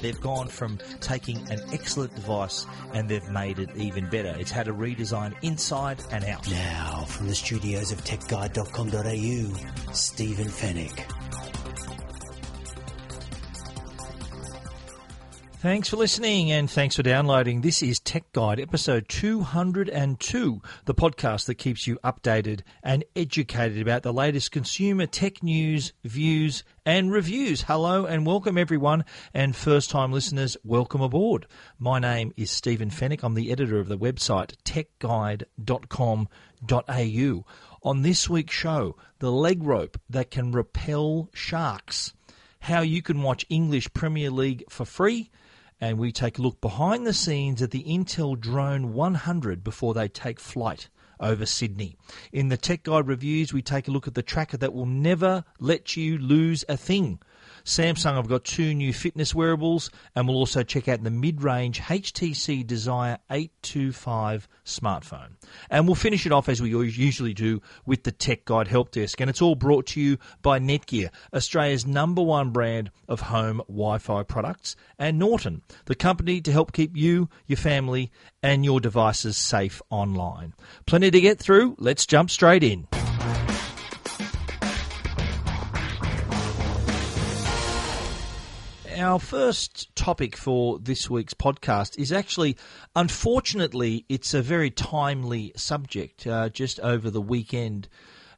They've gone from taking an excellent device and they've made it even better. It's had a redesign inside and out. Now, from the studios of techguide.com.au, Stephen Fenech. Thanks for listening and thanks for downloading. This is Tech Guide episode 202, the podcast that keeps you updated and educated about the latest consumer tech news, views, and reviews. Hello and welcome everyone, and first time listeners, welcome aboard. My name is Stephen Fenech. I'm the editor of the website techguide.com.au. On this week's show, the leg rope that can repel sharks, how you can watch English Premier League for free and we take a look behind the scenes at the Intel Drone 100 before they take flight over Sydney. In the Tech Guide reviews, we take a look at the tracker that will never let you lose a thing. Samsung have got two new fitness wearables, and we'll also check out the mid range HTC Desire 825 smartphone. And we'll finish it off as we usually do with the Tech Guide Help Desk. And it's all brought to you by Netgear, Australia's number one brand of home Wi Fi products, and Norton, the company to help keep you, your family, and your devices safe online. Plenty to get through. Let's jump straight in. Our first topic for this week's podcast is actually, unfortunately, it's a very timely subject. Uh, just over the weekend,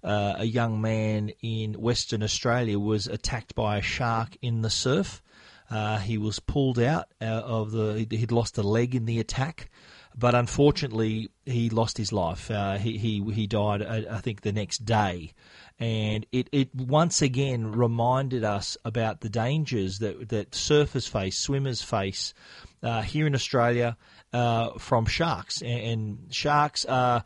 uh, a young man in Western Australia was attacked by a shark in the surf. Uh, he was pulled out uh, of the. He'd lost a leg in the attack, but unfortunately, he lost his life. Uh, he he he died, uh, I think, the next day and it, it once again reminded us about the dangers that, that surfers face, swimmers face uh, here in Australia uh, from sharks. And, and, sharks are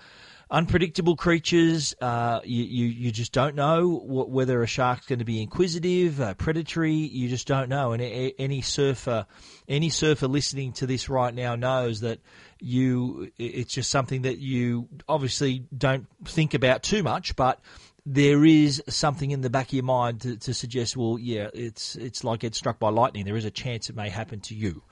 unpredictable creatures. Uh, you, you, you just don't know whether a shark's going to be inquisitive, uh, predatory. You just don't know. And a, any surfer, any surfer listening to this right now knows that you it's just something that you obviously don't think about too much, but there is something in the back of your mind to, to suggest, well, yeah, it's it's like it's struck by lightning. There is a chance it may happen to you.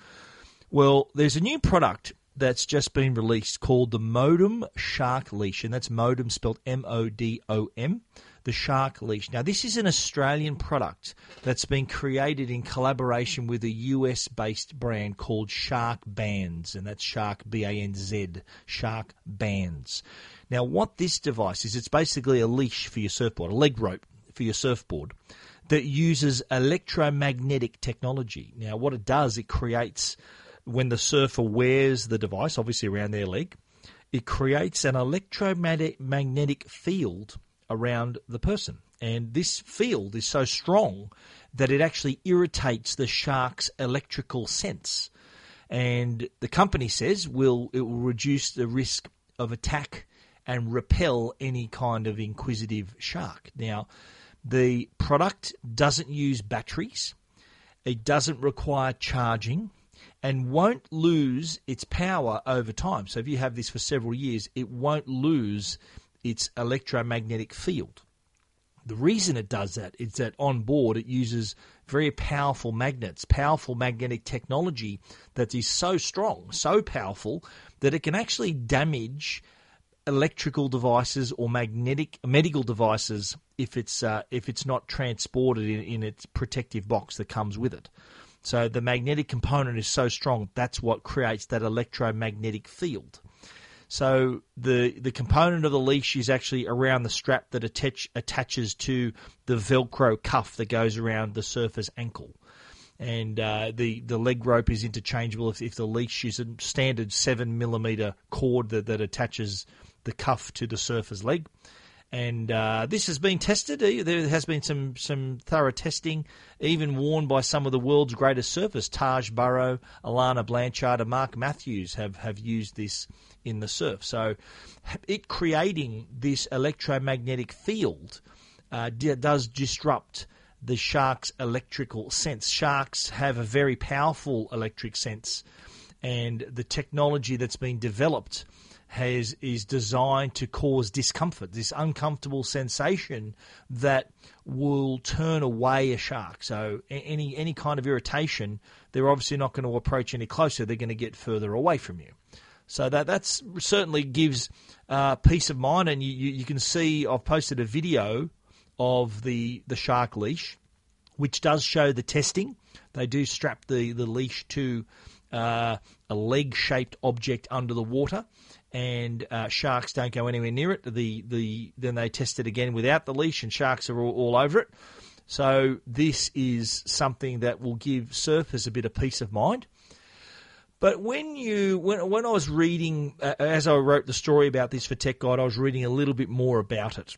Well, there's a new product that's just been released called the Modom Shark Leash, and that's Modom spelled M O D O M. The Shark Leash. Now, this is an Australian product that's been created in collaboration with a US based brand called Sharkbanz, and that's Shark B A N Z, Shark Bands. Now, what this device is, it's basically a leash for your surfboard, a leg rope for your surfboard that uses electromagnetic technology. Now, what it does, it creates, when the surfer wears the device, obviously around their leg, it creates an electromagnetic field around the person. And this field is so strong that it actually irritates the shark's electrical sense. And the company says will it will reduce the risk of attack and repel any kind of inquisitive shark. Now, the product doesn't use batteries, it doesn't require charging, and won't lose its power over time. So, if you have this for several years, it won't lose its electromagnetic field. The reason it does that is that on board it uses very powerful magnets, powerful magnetic technology that is so strong, so powerful that it can actually damage electrical devices or magnetic medical devices if it's uh, if it's not transported in, in its protective box that comes with it. So the magnetic component is so strong that's what creates that electromagnetic field. So the the component of the leash is actually around the strap that attach, attaches to the Velcro cuff that goes around the surfer's ankle. And uh, the the leg rope is interchangeable if, if the leash is a standard seven millimeter cord that, that attaches the cuff to the surfer's leg. And uh, this has been tested. There has been some, some thorough testing, even worn by some of the world's greatest surfers. Taj Burrow, Alana Blanchard, and Mark Matthews have, have used this in the surf. So it creating this electromagnetic field uh, does disrupt the shark's electrical sense. Sharks have a very powerful electric sense, and the technology that's been developed has is designed to cause discomfort, this uncomfortable sensation that will turn away a shark. So any any kind of irritation, they're obviously not going to approach any closer. They're going to get further away from you. So that that's certainly gives uh, peace of mind, and you, you, you can see I've posted a video of the the shark leash, which does show the testing. They do strap the the leash to uh, a leg shaped object under the water and uh, sharks don't go anywhere near it. The the then they test it again without the leash, and sharks are all, all over it. So this is something that will give surfers a bit of peace of mind. But when you when when I was reading uh, as I wrote the story about this for Tech Guide, I was reading a little bit more about it.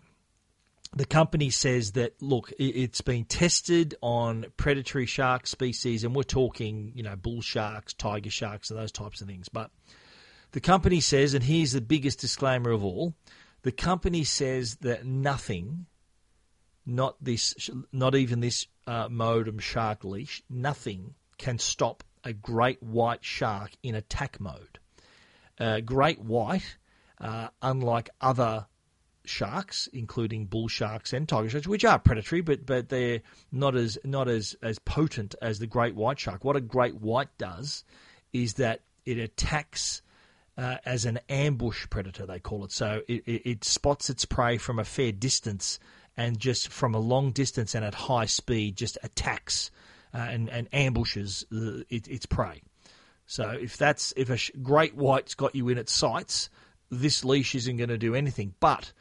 The company says that look, it's been tested on predatory shark species, and we're talking you know bull sharks, tiger sharks, and those types of things. But the company says, and here's the biggest disclaimer of all the company says that nothing, not this, not even this uh, Modom shark leash, nothing can stop a great white shark in attack mode. Uh, great white, uh, unlike other sharks, including bull sharks and tiger sharks, which are predatory, but but they're not as not as as potent as the great white shark. What a great white does is that it attacks uh, as an ambush predator, they call it. So it, it, spots its prey from a fair distance and just from a long distance and at high speed just attacks uh, and, and ambushes the, it, its prey. So if that's if a great white's got you in its sights, this leash isn't going to do anything. But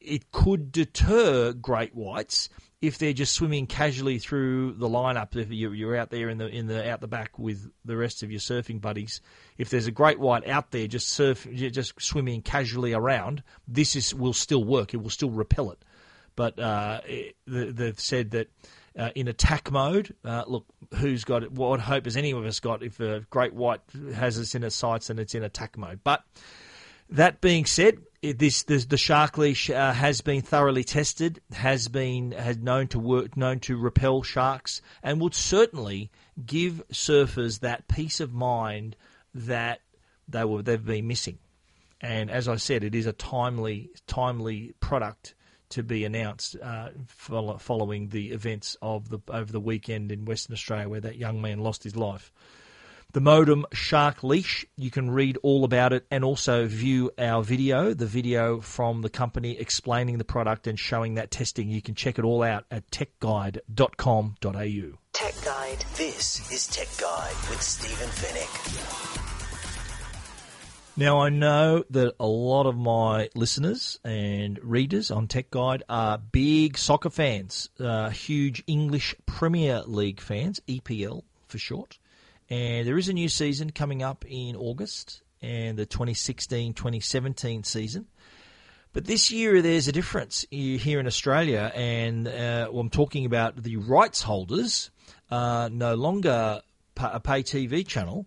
it could deter great whites if they're just swimming casually through the lineup, if you're out there in the in the out the back with the rest of your surfing buddies, if there's a great white out there just surf, just swimming casually around, this is will still work. It will still repel it. But uh, it, they've said that uh, in attack mode, uh, look, who's got it? What hope has any of us got if a great white has us in its sights and it's in attack mode? But that being said, this, the shark leash uh, has been thoroughly tested, has been has known to work, known to repel sharks, and would certainly give surfers that peace of mind that they were they've been missing. And as I said, it is a timely timely product to be announced uh, following the events of the over the weekend in Western Australia, where that young man lost his life the Modom Shark Leash. You can read all about it and also view our video, the video from the company explaining the product and showing that testing. You can check it all out at techguide.com.au. Tech Guide. This is Tech Guide with Stephen Fenech. Now, I know that a lot of my listeners and readers on Tech Guide are big soccer fans, uh, huge English Premier League fans, EPL for short. And there is a new season coming up in August, and the 2016 2017 season. But this year there's a difference here in Australia, and uh, well, I'm talking about the rights holders uh, no longer a pay TV channel.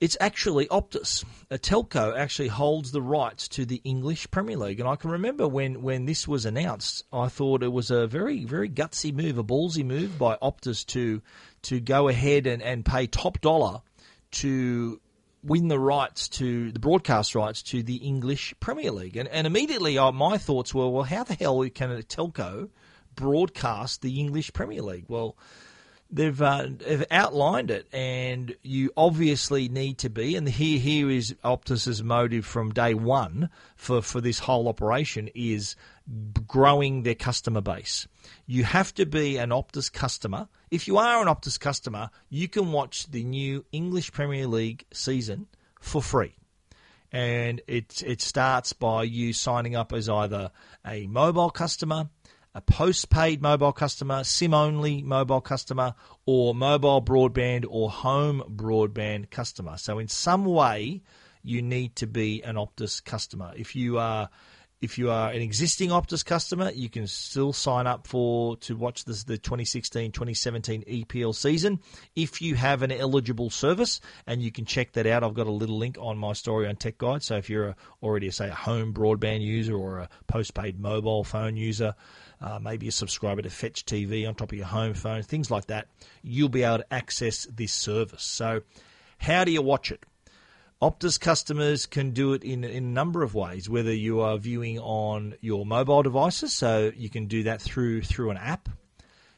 It's actually Optus. A telco actually holds the rights to the English Premier League. And I can remember when, when this was announced, I thought it was a very, very gutsy move, a ballsy move by Optus to to go ahead and, and pay top dollar to win the rights to the broadcast rights to the English Premier League. And, and immediately uh, my thoughts were, well, how the hell can a telco broadcast the English Premier League? Well, they've, uh, they've outlined it, and you obviously need to be. And here, here is Optus's motive from day one for, for this whole operation is growing their customer base. You have to be an Optus customer. If you are an Optus customer, you can watch the new English Premier League season for free. And it, it starts by you signing up as either a mobile customer, a postpaid mobile customer, SIM only mobile customer, or mobile broadband or home broadband customer. So, in some way, you need to be an Optus customer. If you are if you are an existing Optus customer, you can still sign up for to watch this, the 2016-2017 EPL season if you have an eligible service, and you can check that out. I've got a little link on my story on Tech Guide. So if you're a, already, say, a home broadband user or a postpaid mobile phone user, uh, maybe a subscriber to Fetch TV on top of your home phone, things like that, you'll be able to access this service. So, how do you watch it? Optus customers can do it in, in a number of ways, whether you are viewing on your mobile devices, so you can do that through through an app.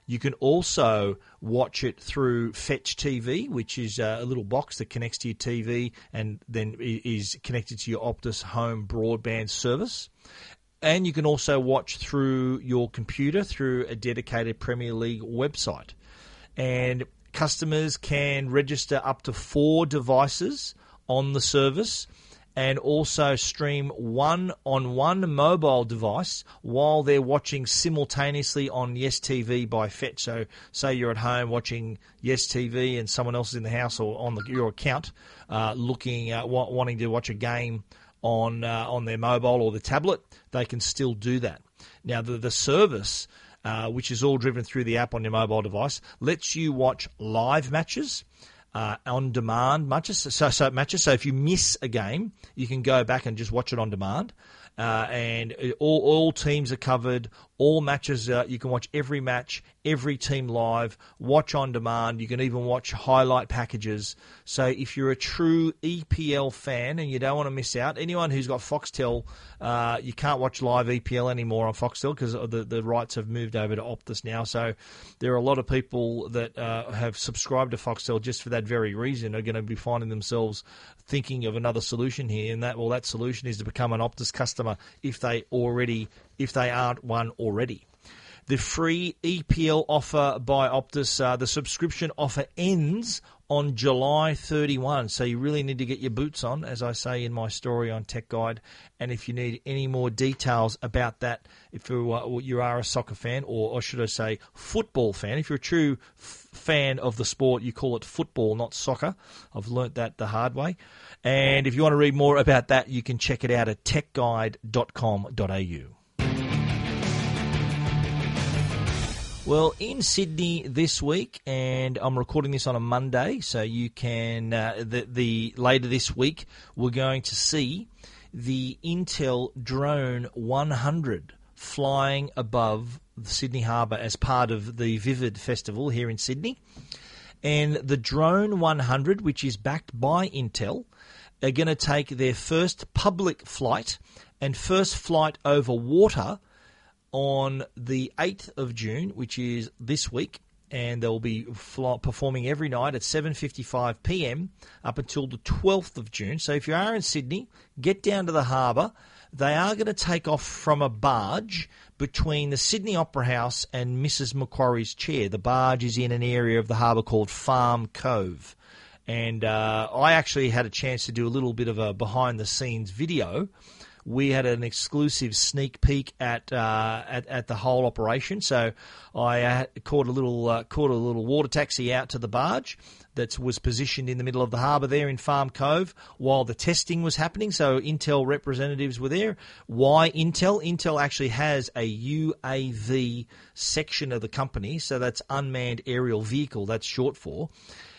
You can also watch it through Fetch TV, which is a little box that connects to your TV and then is connected to your Optus home broadband service. And you can also watch through your computer through a dedicated Premier League website. And customers can register up to four devices on the service and also stream one on one mobile device while they're watching simultaneously on Yes TV by Fetch. So, say you're at home watching Yes TV and someone else is in the house or on the, your account uh, looking at wanting to watch a game on uh, on their mobile or the tablet, they can still do that. Now, the the service. Uh, which is all driven through the app on your mobile device, lets you watch live matches uh, on demand matches. So, so matches. So if you miss a game, you can go back and just watch it on demand. Uh, and all, all teams are covered. All matches, uh, you can watch every match, every team live, watch on demand. You can even watch highlight packages. So if you're a true EPL fan and you don't want to miss out, anyone who's got Foxtel, uh, you can't watch live EPL anymore on Foxtel because the, the rights have moved over to Optus now. So there are a lot of people that uh, have subscribed to Foxtel just for that very reason are going to be finding themselves thinking of another solution here, and that well, that solution is to become an Optus customer if they already if they aren't one already. The free EPL offer by Optus, uh, the subscription offer ends on July 31. So you really need to get your boots on, as I say in my story on Tech Guide. And if you need any more details about that, if you are, you are a soccer fan, or, or, should I say, football fan, if you're a true f- fan of the sport, you call it football, not soccer. I've learnt that the hard way. And if you want to read more about that, you can check it out at techguide.com.au. Well, in Sydney this week, and I'm recording this on a Monday, so you can uh, the, the later this week we're going to see the Intel Drone 100 flying above Sydney Harbour as part of the Vivid Festival here in Sydney, and the Drone 100, which is backed by Intel, are going to take their first public flight and first flight over water on the 8th of June, which is this week, and they'll be performing every night at 7:55 p.m. up until the 12th of June. So if you are in Sydney, get down to the harbour. They are going to take off from a barge between the Sydney Opera House and Mrs Macquarie's chair. The barge is in an area of the harbour called Farm Cove. And uh, I actually had a chance to do a little bit of a behind the scenes video we had an exclusive sneak peek at uh, at, at the whole operation. So I uh, caught a little uh, caught a little water taxi out to the barge that was positioned in the middle of the harbour there in Farm Cove while the testing was happening. So Intel representatives were there. Why Intel? Intel actually has a UAV section of the company, so that's unmanned aerial vehicle. That's short for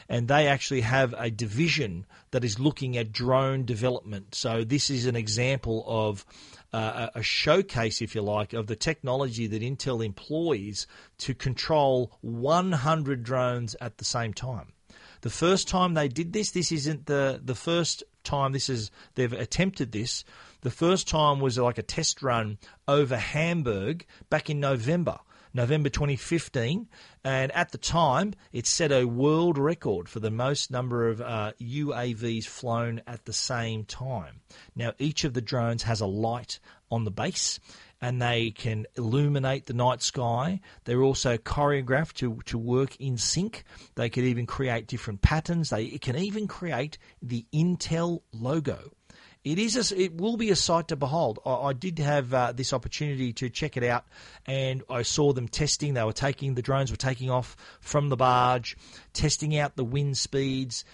and they actually have a division that is looking at drone development. So this is an example of uh, a showcase, if you like, of the technology that Intel employs to control 100 drones at the same time. The first time they did this, this isn't the, the first time this is they've attempted this. The first time was like a test run over Hamburg back in November. November 2015, and at the time it set a world record for the most number of uh, UAVs flown at the same time. Now, each of the drones has a light on the base. And they can illuminate the night sky. They're also choreographed to, to work in sync. They could even create different patterns. They can even create the Intel logo it is a, it will be a sight to behold. I, I did have uh, this opportunity to check it out, and I saw them testing. They were taking the drones were taking off from the barge, testing out the wind speeds,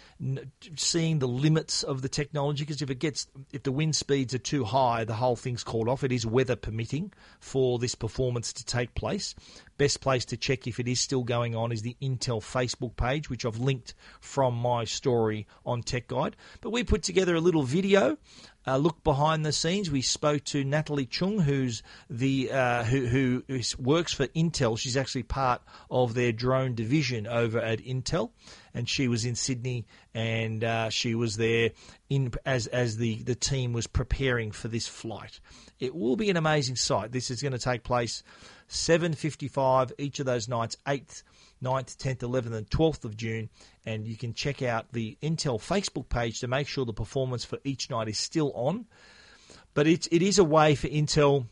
seeing the limits of the technology. Because if it gets, if the wind speeds are too high, the whole thing's called off. It is weather permitting for this performance to take place. Best place to check if it is still going on is the Intel Facebook page, which I've linked from my story on Tech Guide. But we put together a little video uh, look behind the scenes. We spoke to Natalie Cheung, who's the uh, who, who works for Intel. She's actually part of their drone division over at Intel, and she was in Sydney, and uh, she was there in as as the the team was preparing for this flight. It will be an amazing sight. This is going to take place 7:55 each of those nights, 8th 9th, 10th, 11th, and 12th of June. And you can check out the Intel Facebook page to make sure the performance for each night is still on. But it, it is a way for Intel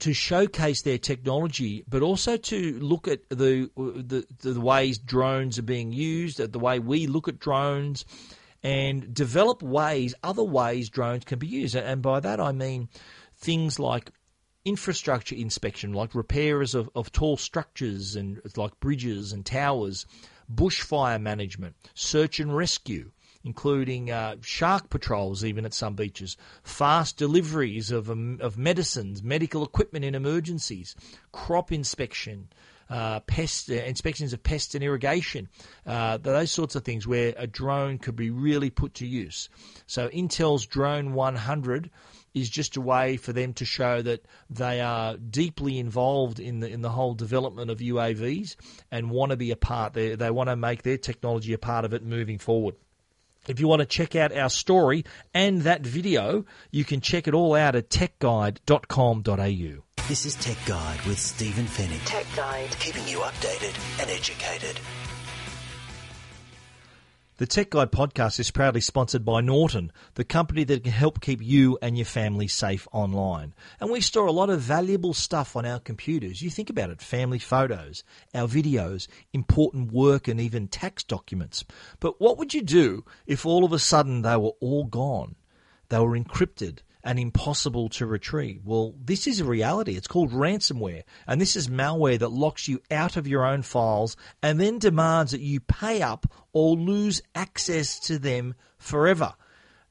to showcase their technology, but also to look at the, the the ways drones are being used, the way we look at drones, and develop ways, other ways drones can be used. And by that I mean things like infrastructure inspection, like repairs of, of tall structures and like bridges and towers, bushfire management, search and rescue, including uh, shark patrols, even at some beaches, fast deliveries of, um, of medicines, medical equipment in emergencies, crop inspection. Uh, pest uh, inspections of pests and irrigation, uh, those sorts of things where a drone could be really put to use. So Intel's Drone 100 is just a way for them to show that they are deeply involved in the in the whole development of UAVs and want to be a part. They they want to make their technology a part of it moving forward. If you want to check out our story and that video, you can check it all out at techguide.com.au. This is Tech Guide with Stephen Fenech. Tech Guide. Keeping you updated and educated. The Tech Guide podcast is proudly sponsored by Norton, the company that can help keep you and your family safe online. And we store a lot of valuable stuff on our computers. You think about it family photos, our videos, important work, and even tax documents. But what would you do if all of a sudden they were all gone? They were encrypted and impossible to retrieve. Well, this is a reality. It's called ransomware. And this is malware that locks you out of your own files and then demands that you pay up or lose access to them forever.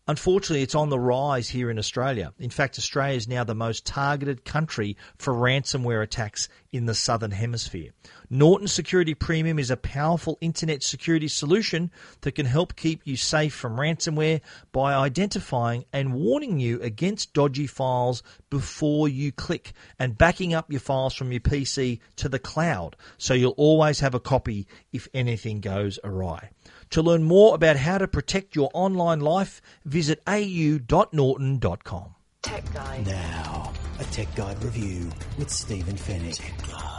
Unfortunately, it's on the rise here in Australia. In fact, Australia is now the most targeted country for ransomware attacks in the Southern Hemisphere. Norton Security Premium is a powerful internet security solution that can help keep you safe from ransomware by identifying and warning you against dodgy files before you click and backing up your files from your PC to the cloud so you'll always have a copy if anything goes awry. To learn more about how to protect your online life, visit au.norton.com. Tech Guide. Now, a Tech Guide review with Stephen Fenech. Tech Guide.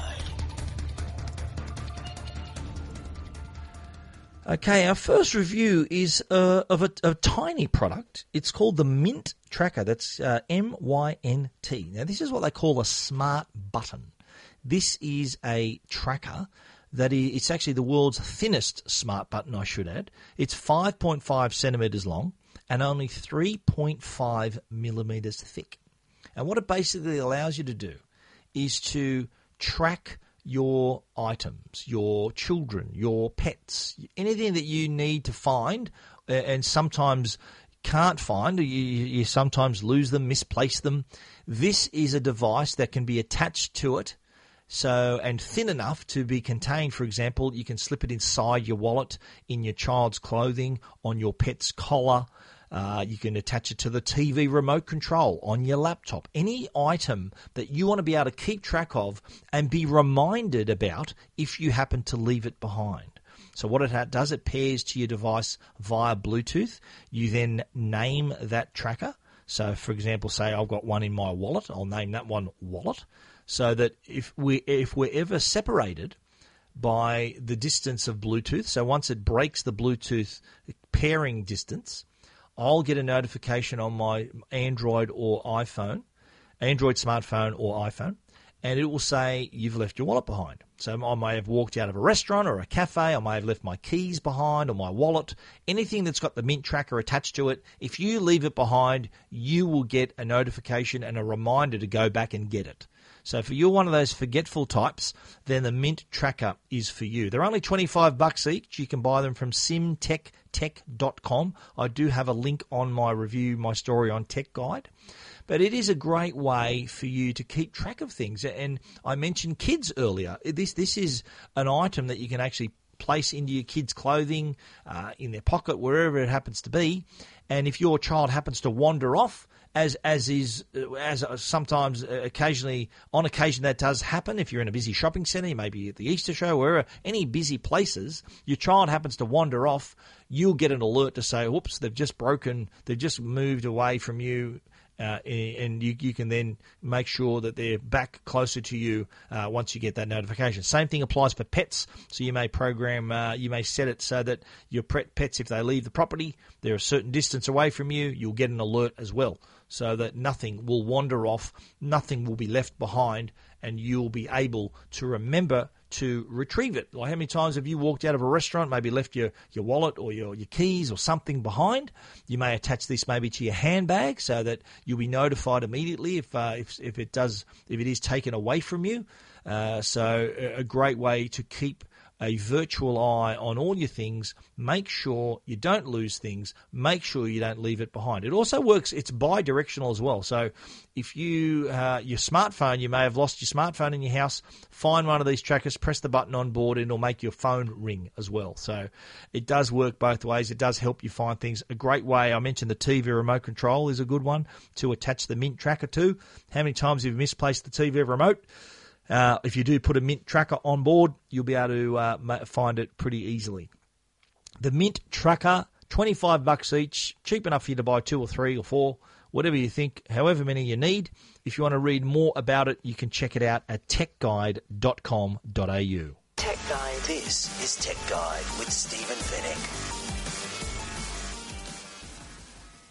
Okay, our first review is uh, of a, a, tiny product. It's called the Mynt Tracker. That's uh, M Y N T. Now, this is what they call a smart button. This is a tracker that it's actually the world's thinnest smart button, I should add. It's 5.5 centimeters long and only 3.5 millimeters thick. And what it basically allows you to do is to track your items, your children, your pets, anything that you need to find uh, and sometimes can't find, you, you sometimes lose them, misplace them. This is a device that can be attached to it. So, and thin enough to be contained, for example, you can slip it inside your wallet, in your child's clothing, on your pet's collar, uh, you can attach it to the TV remote control on your laptop. Any item that you want to be able to keep track of and be reminded about if you happen to leave it behind. So what it does, it pairs to your device via Bluetooth. You then name that tracker. So, for example, say I've got one in my wallet, I'll name that one wallet, so that if we if we're ever separated by the distance of Bluetooth, so once it breaks the Bluetooth pairing distance, I'll get a notification on my Android or iPhone, Android smartphone or iPhone, and it will say you've left your wallet behind. So I may have walked out of a restaurant or a cafe, I may have left my keys behind or my wallet, anything that's got the Mynt tracker attached to it. If you leave it behind, you will get a notification and a reminder to go back and get it. So if you're one of those forgetful types, then the Mynt Tracker is for you. They're only 25 bucks each. You can buy them from simtechtech.com. I do have a link on my review, my story on Tech Guide. But it is a great way for you to keep track of things. And I mentioned kids earlier. This this is an item that you can actually place into your kids' clothing, uh, in their pocket, wherever it happens to be. And if your child happens to wander off, as as is as sometimes uh, occasionally on occasion that does happen. If you're in a busy shopping centre, maybe at the Easter show, wherever any busy places, your child happens to wander off, you'll get an alert to say, "Whoops, they've just broken, they've just moved away from you." Uh, and you, you can then make sure that they're back closer to you uh, once you get that notification. Same thing applies for pets. So you may program, uh, you may set it so that your pets, if they leave the property, they're a certain distance away from you, you'll get an alert as well so that nothing will wander off, nothing will be left behind, and you'll be able to remember to retrieve it. Like how many times have you walked out of a restaurant, maybe left your, your wallet or your, your keys or something behind? You may attach this maybe to your handbag so that you'll be notified immediately if uh, if, if it does if it is taken away from you. Uh, so a great way to keep a virtual eye on all your things. Make sure you don't lose things. Make sure you don't leave it behind. It also works. It's bi-directional as well. So if you uh, your smartphone, you may have lost your smartphone in your house. Find one of these trackers, press the button on board, and it'll make your phone ring as well. So it does work both ways. It does help you find things. A great way. I mentioned the TV remote control is a good one to attach the Mynt tracker to. How many times have you misplaced the TV remote? Uh, if you do put a Mynt tracker on board, you'll be able to uh, find it pretty easily. The Mynt tracker, 25 bucks each, cheap enough for you to buy two or three or four, whatever you think, however many you need. If you want to read more about it, you can check it out at techguide.com.au. Tech Guide. This is Tech Guide with Stephen Fenech.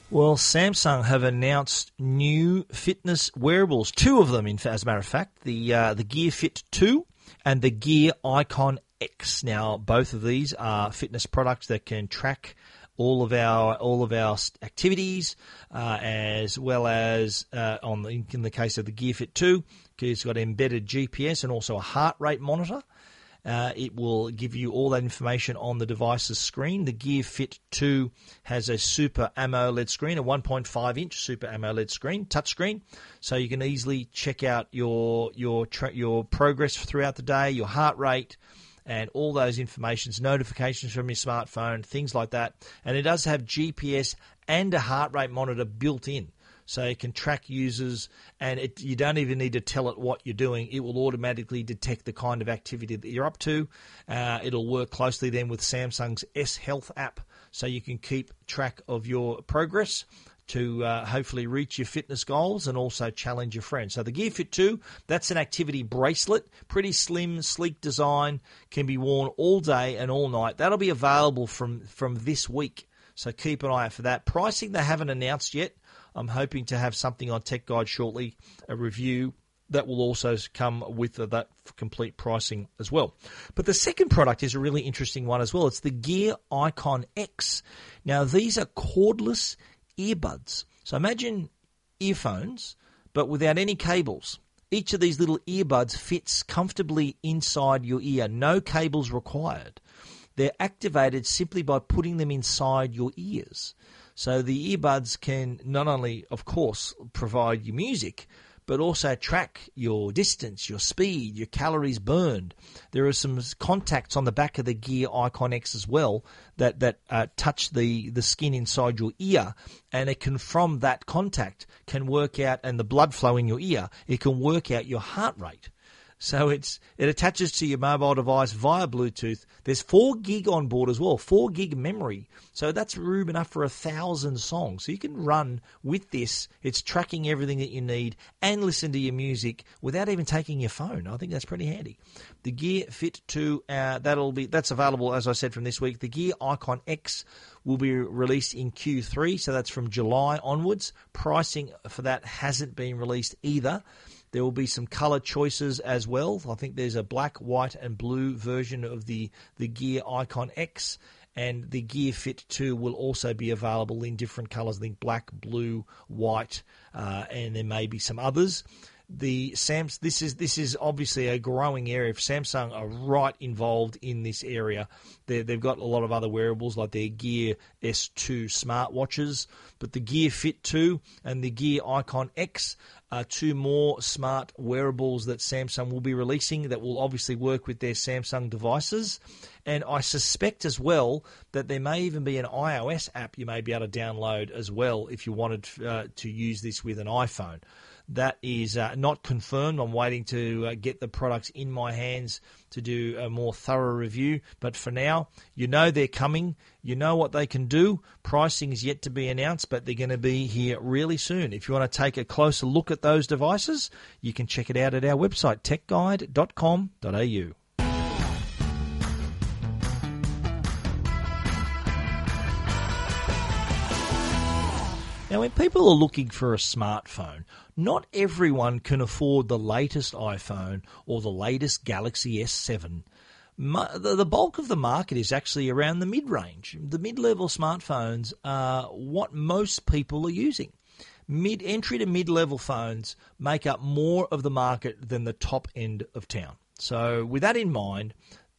Well, Samsung have announced new fitness wearables, two of them, in as a matter of fact, the uh, the Gear Fit 2 and the Gear Icon X. Now, both of these are fitness products that can track all of our all of our activities, uh, as well as uh, on the, in the case of the Gear Fit 2, it's got embedded GPS and also a heart rate monitor. Uh, it will give you all that information on the device's screen. The Gear Fit 2 has a Super AMOLED screen, a 1.5 inch Super AMOLED screen, touchscreen, so you can easily check out your your tra- your progress throughout the day, your heart rate, and all those informations, notifications from your smartphone, things like that. And it does have GPS and a heart rate monitor built in so it can track users, and it, you don't even need to tell it what you're doing. It will automatically detect the kind of activity that you're up to. Uh, it'll work closely then with Samsung's S Health app, so you can keep track of your progress to uh, hopefully reach your fitness goals and also challenge your friends. So the Gear Fit 2, that's an activity bracelet, pretty slim, sleek design, can be worn all day and all night. That'll be available from from this week. So keep an eye out for that. Pricing they haven't announced yet. I'm hoping to have something on Tech Guide shortly, a review that will also come with that complete pricing as well. But the second product is a really interesting one as well. It's the Gear Icon X. Now, these are cordless earbuds. So imagine earphones, but without any cables. Each of these little earbuds fits comfortably inside your ear, no cables required. They're activated simply by putting them inside your ears. So the earbuds can not only, of course, provide you music, but also track your distance, your speed, your calories burned. There are some contacts on the back of the Gear IconX as well that that uh, touch the the skin inside your ear, and it can from that contact can work out and the blood flow in your ear. It can work out your heart rate. So it's it attaches to your mobile device via Bluetooth. There's four gig on board as well, four gig memory. So that's room enough for a thousand songs. So you can run with this. It's tracking everything that you need and listen to your music without even taking your phone. I think that's pretty handy. The Gear Fit 2, uh, that'll be that's available as I said from this week. The Gear IconX will be released in Q3, so that's from July onwards. Pricing for that hasn't been released either. There will be some color choices as well. I think there's a black, white, and blue version of the, the Gear IconX, and the Gear Fit 2 will also be available in different colors. I think black, blue, white, uh, and there may be some others. the Sams this is this is obviously a growing area. Samsung are right involved in this area. they they've got a lot of other wearables like their Gear S2 smartwatches, but the Gear Fit 2 and the Gear IconX are two more smart wearables that Samsung will be releasing that will obviously work with their Samsung devices. And I suspect as well that there may even be an iOS app you may be able to download as well if you wanted uh, to use this with an iPhone. That is uh, not confirmed. I'm waiting to uh, get the products in my hands to do a more thorough review. But for now, you know they're coming. You know what they can do. Pricing is yet to be announced, but they're going to be here really soon. If you want to take a closer look at those devices, you can check it out at our website, techguide.com.au. Now, when people are looking for a smartphone, not everyone can afford the latest iPhone or the latest Galaxy S7. The bulk of the market is actually around the mid range. The mid level smartphones are what most people are using. Mid entry to mid level phones make up more of the market than the top end of town. So, with that in mind,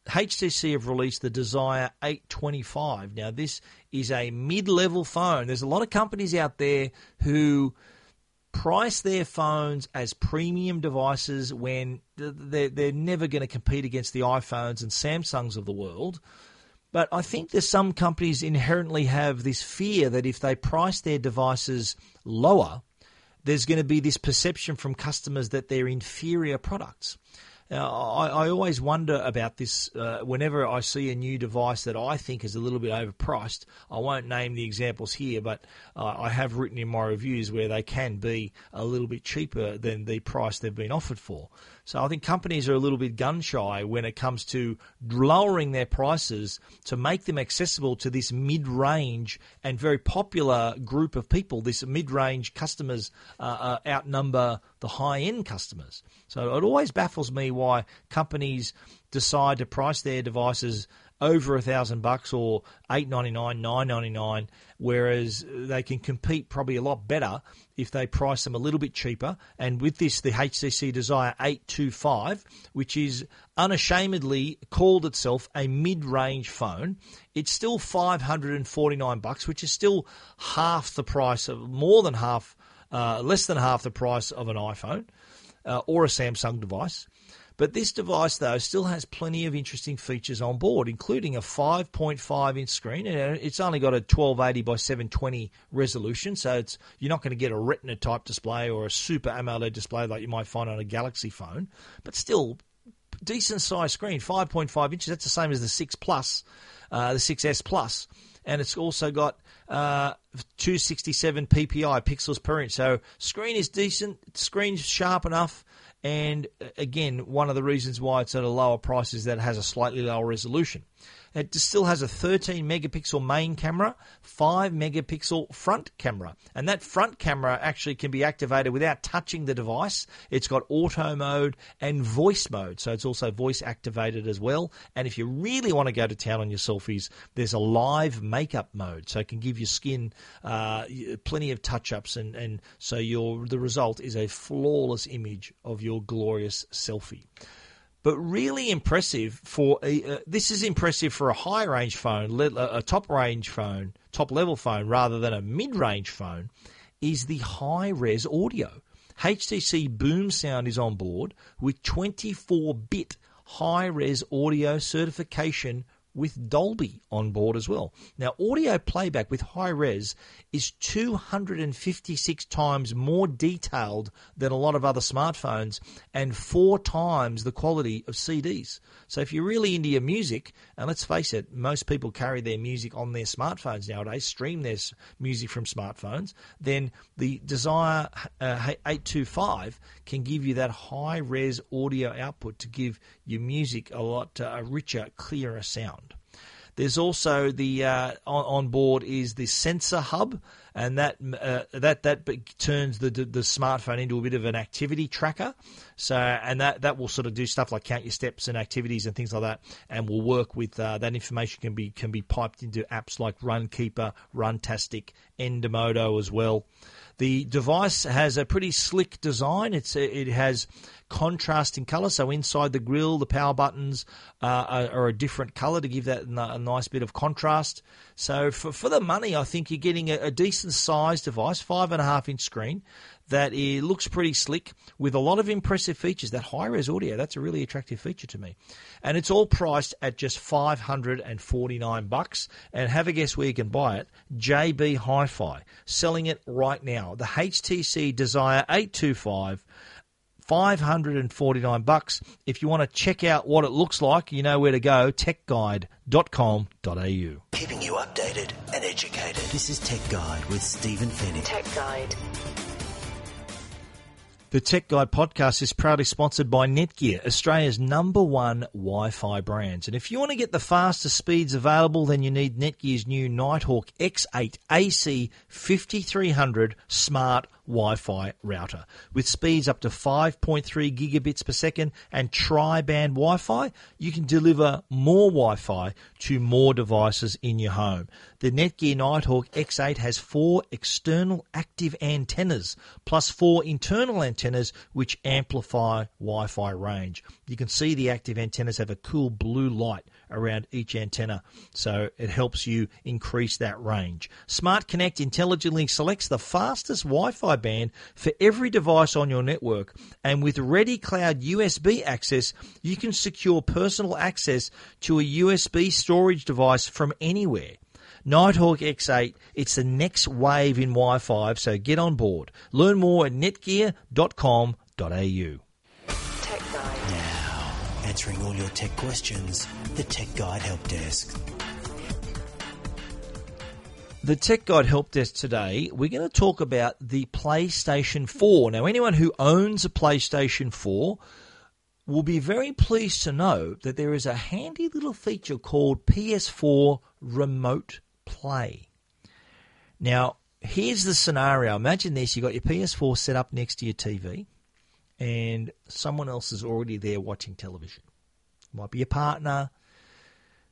HTC have released the Desire 825. Now, this is a mid level phone. There's a lot of companies out there who price their phones as premium devices when they're, they're never going to compete against the iPhones and Samsungs of the world. But I think that some companies inherently have this fear that if they price their devices lower, there's going to be this perception from customers that they're inferior products. Now, I, I always wonder about this uh, whenever I see a new device that I think is a little bit overpriced. I won't name the examples here, but uh, I have written in my reviews where they can be a little bit cheaper than the price they've been offered for. So I think companies are a little bit gun shy when it comes to lowering their prices to make them accessible to this mid range and very popular group of people. This mid range customers uh, uh, outnumber the high end customers. So it always baffles me why companies decide to price their devices over a thousand bucks or eight ninety nine, nine ninety nine, whereas they can compete probably a lot better if they price them a little bit cheaper. And with this, the HTC Desire 825, which is unashamedly called itself a mid-range phone, it's still 549 bucks, which is still half the price of more than half, uh, less than half the price of an iPhone uh, or a Samsung device. But this device, though, still has plenty of interesting features on board, including a 5.5 inch screen. And it's only got a 1280 by 720 resolution, so it's you're not going to get a Retina type display or a Super AMOLED display like you might find on a Galaxy phone. But still, decent size screen, 5.5 inches. That's the same as the 6 Plus, uh, the 6S Plus, and it's also got uh, 267 ppi pixels per inch. So screen is decent, screen's sharp enough. And uh, again, one of the reasons why it's at a lower price is that it has a slightly lower resolution. It still has a 13 megapixel main camera, 5 megapixel front camera. And that front camera actually can be activated without touching the device. It's got auto mode and voice mode. So it's also voice activated as well. And if you really want to go to town on your selfies, there's a live makeup mode. So it can give your skin uh, plenty of touch ups. And, and so your, the result is a flawless image of your glorious selfie but really impressive for a, uh, this is impressive for a high range phone, a top range phone, top level phone rather than a mid range phone, is the high res audio. HTC BoomSound is on board with 24 bit high res audio certification with Dolby on board as well. Now, audio playback with high res is 256 times more detailed than a lot of other smartphones and four times the quality of CDs. So, if you're really into your music, and let's face it, most people carry their music on their smartphones nowadays, stream their music from smartphones, then the Desire uh, 825 can give you that high res audio output to give your music a lot uh, a richer, clearer sound. There's also the uh, on, on, board is the sensor hub, and that uh, that that turns the, the, smartphone into a bit of an activity tracker. So and that that will sort of do stuff like count your steps and activities and things like that, and will work with uh, that information can be can be piped into apps like Runkeeper, Runtastic, Endomondo as well. The device has a pretty slick design. It's it has contrasting colour. So inside the grill, the power buttons uh, are, are, a different colour to give that a nice bit of contrast. So for, for the money, I think you're getting a, a decent sized device, five and a half inch screen that it looks pretty slick with a lot of impressive features. That high res audio, that's a really attractive feature to me. And it's all priced at just 549 bucks. And have a guess where you can buy it. JB Hi-Fi selling it right now. The HTC Desire 825 549 bucks. If you want to check out what it looks like, you know where to go, techguide.com.au. Keeping you updated and educated. This is Tech Guide with Stephen Fenech. Tech Guide. The Tech Guide podcast is proudly sponsored by Netgear, Australia's number one Wi Fi brand. And if you want to get the fastest speeds available, then you need Netgear's new Nighthawk X8 AC 5300 smart Wi Fi router. With speeds up to 5.3 gigabits per second and tri band Wi Fi, you can deliver more Wi Fi to more devices in your home. The Netgear Nighthawk X8 has four external active antennas plus four internal antennas which amplify Wi Fi range. You can see the active antennas have a cool blue light around each antenna, so it helps you increase that range. Smart Connect intelligently selects the fastest Wi Fi band for every device on your network, and with Ready Cloud USB access, you can secure personal access to a USB storage device from anywhere. Nighthawk X8, it's the next wave in Wi Fi, so get on board. Learn more at netgear.com.au. Answering all your tech questions, the Tech Guide Help Desk. The Tech Guide Help Desk today, we're going to talk about the PlayStation 4. Now, anyone who owns a PlayStation 4 will be very pleased to know that there is a handy little feature called PS4 Remote Play. Now, here's the scenario. Imagine this you've got your PS4 set up next to your TV, and someone else is already there watching television. Might be your partner,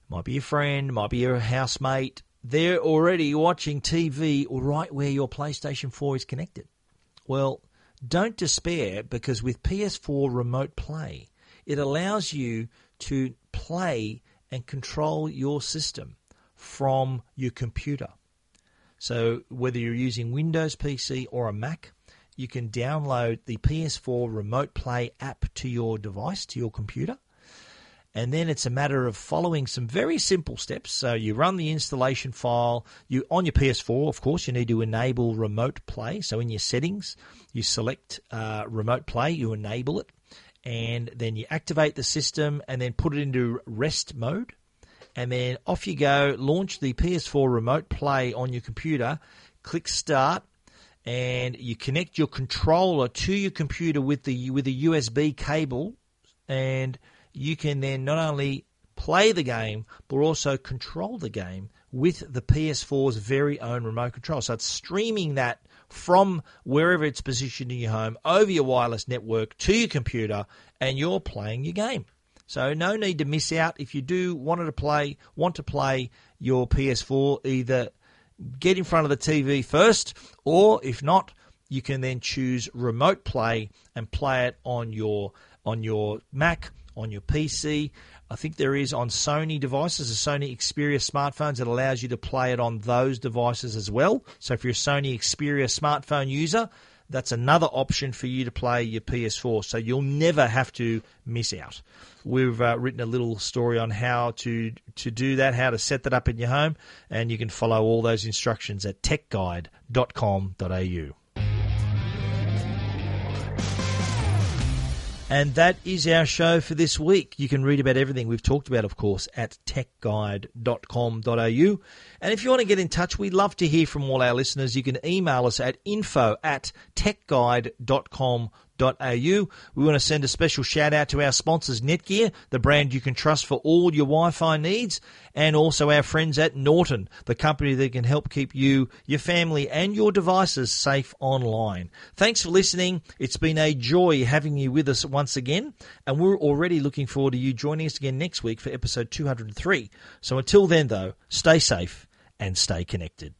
might be your friend, might be your housemate, they're already watching TV right where your PlayStation 4 is connected. Well, don't despair because with PS4 Remote Play, it allows you to play and control your system from your computer. So, whether you're using Windows PC or a Mac, you can download the PS4 Remote Play app to your device, to your computer, and then it's a matter of following some very simple steps. So you run the installation file. You on your PS4, of course, you need to enable remote play. So in your settings, you select uh, remote play, you enable it, and then you activate the system, and then put it into rest mode, and then off you go. Launch the PS4 remote play on your computer. Click start, and you connect your controller to your computer with the with a USB cable, and you can then not only play the game, but also control the game with the PS4's very own remote control. So it's streaming that from wherever it's positioned in your home over your wireless network to your computer, and you're playing your game. So no need to miss out. If you do want to play, want to play your PS4, either get in front of the TV first, or if not, you can then choose remote play and play it on your on your Mac on your PC. I think there is on Sony devices, the Sony Xperia smartphones that allows you to play it on those devices as well. So if you're a Sony Xperia smartphone user, that's another option for you to play your PS4. So you'll never have to miss out. We've uh, written a little story on how to to do that, how to set that up in your home, and you can follow all those instructions at techguide.com.au. And that is our show for this week. You can read about everything we've talked about, of course, at techguide.com.au. And if you want to get in touch, we'd love to hear from all our listeners. You can email us at info at techguide.com.au au. We want to send a special shout out to our sponsors, Netgear, the brand you can trust for all your Wi Fi needs, and also our friends at Norton, the company that can help keep you, your family, and your devices safe online. Thanks for listening. It's been a joy having you with us once again, and we're already looking forward to you joining us again next week for episode 203. So until then, though, stay safe and stay connected.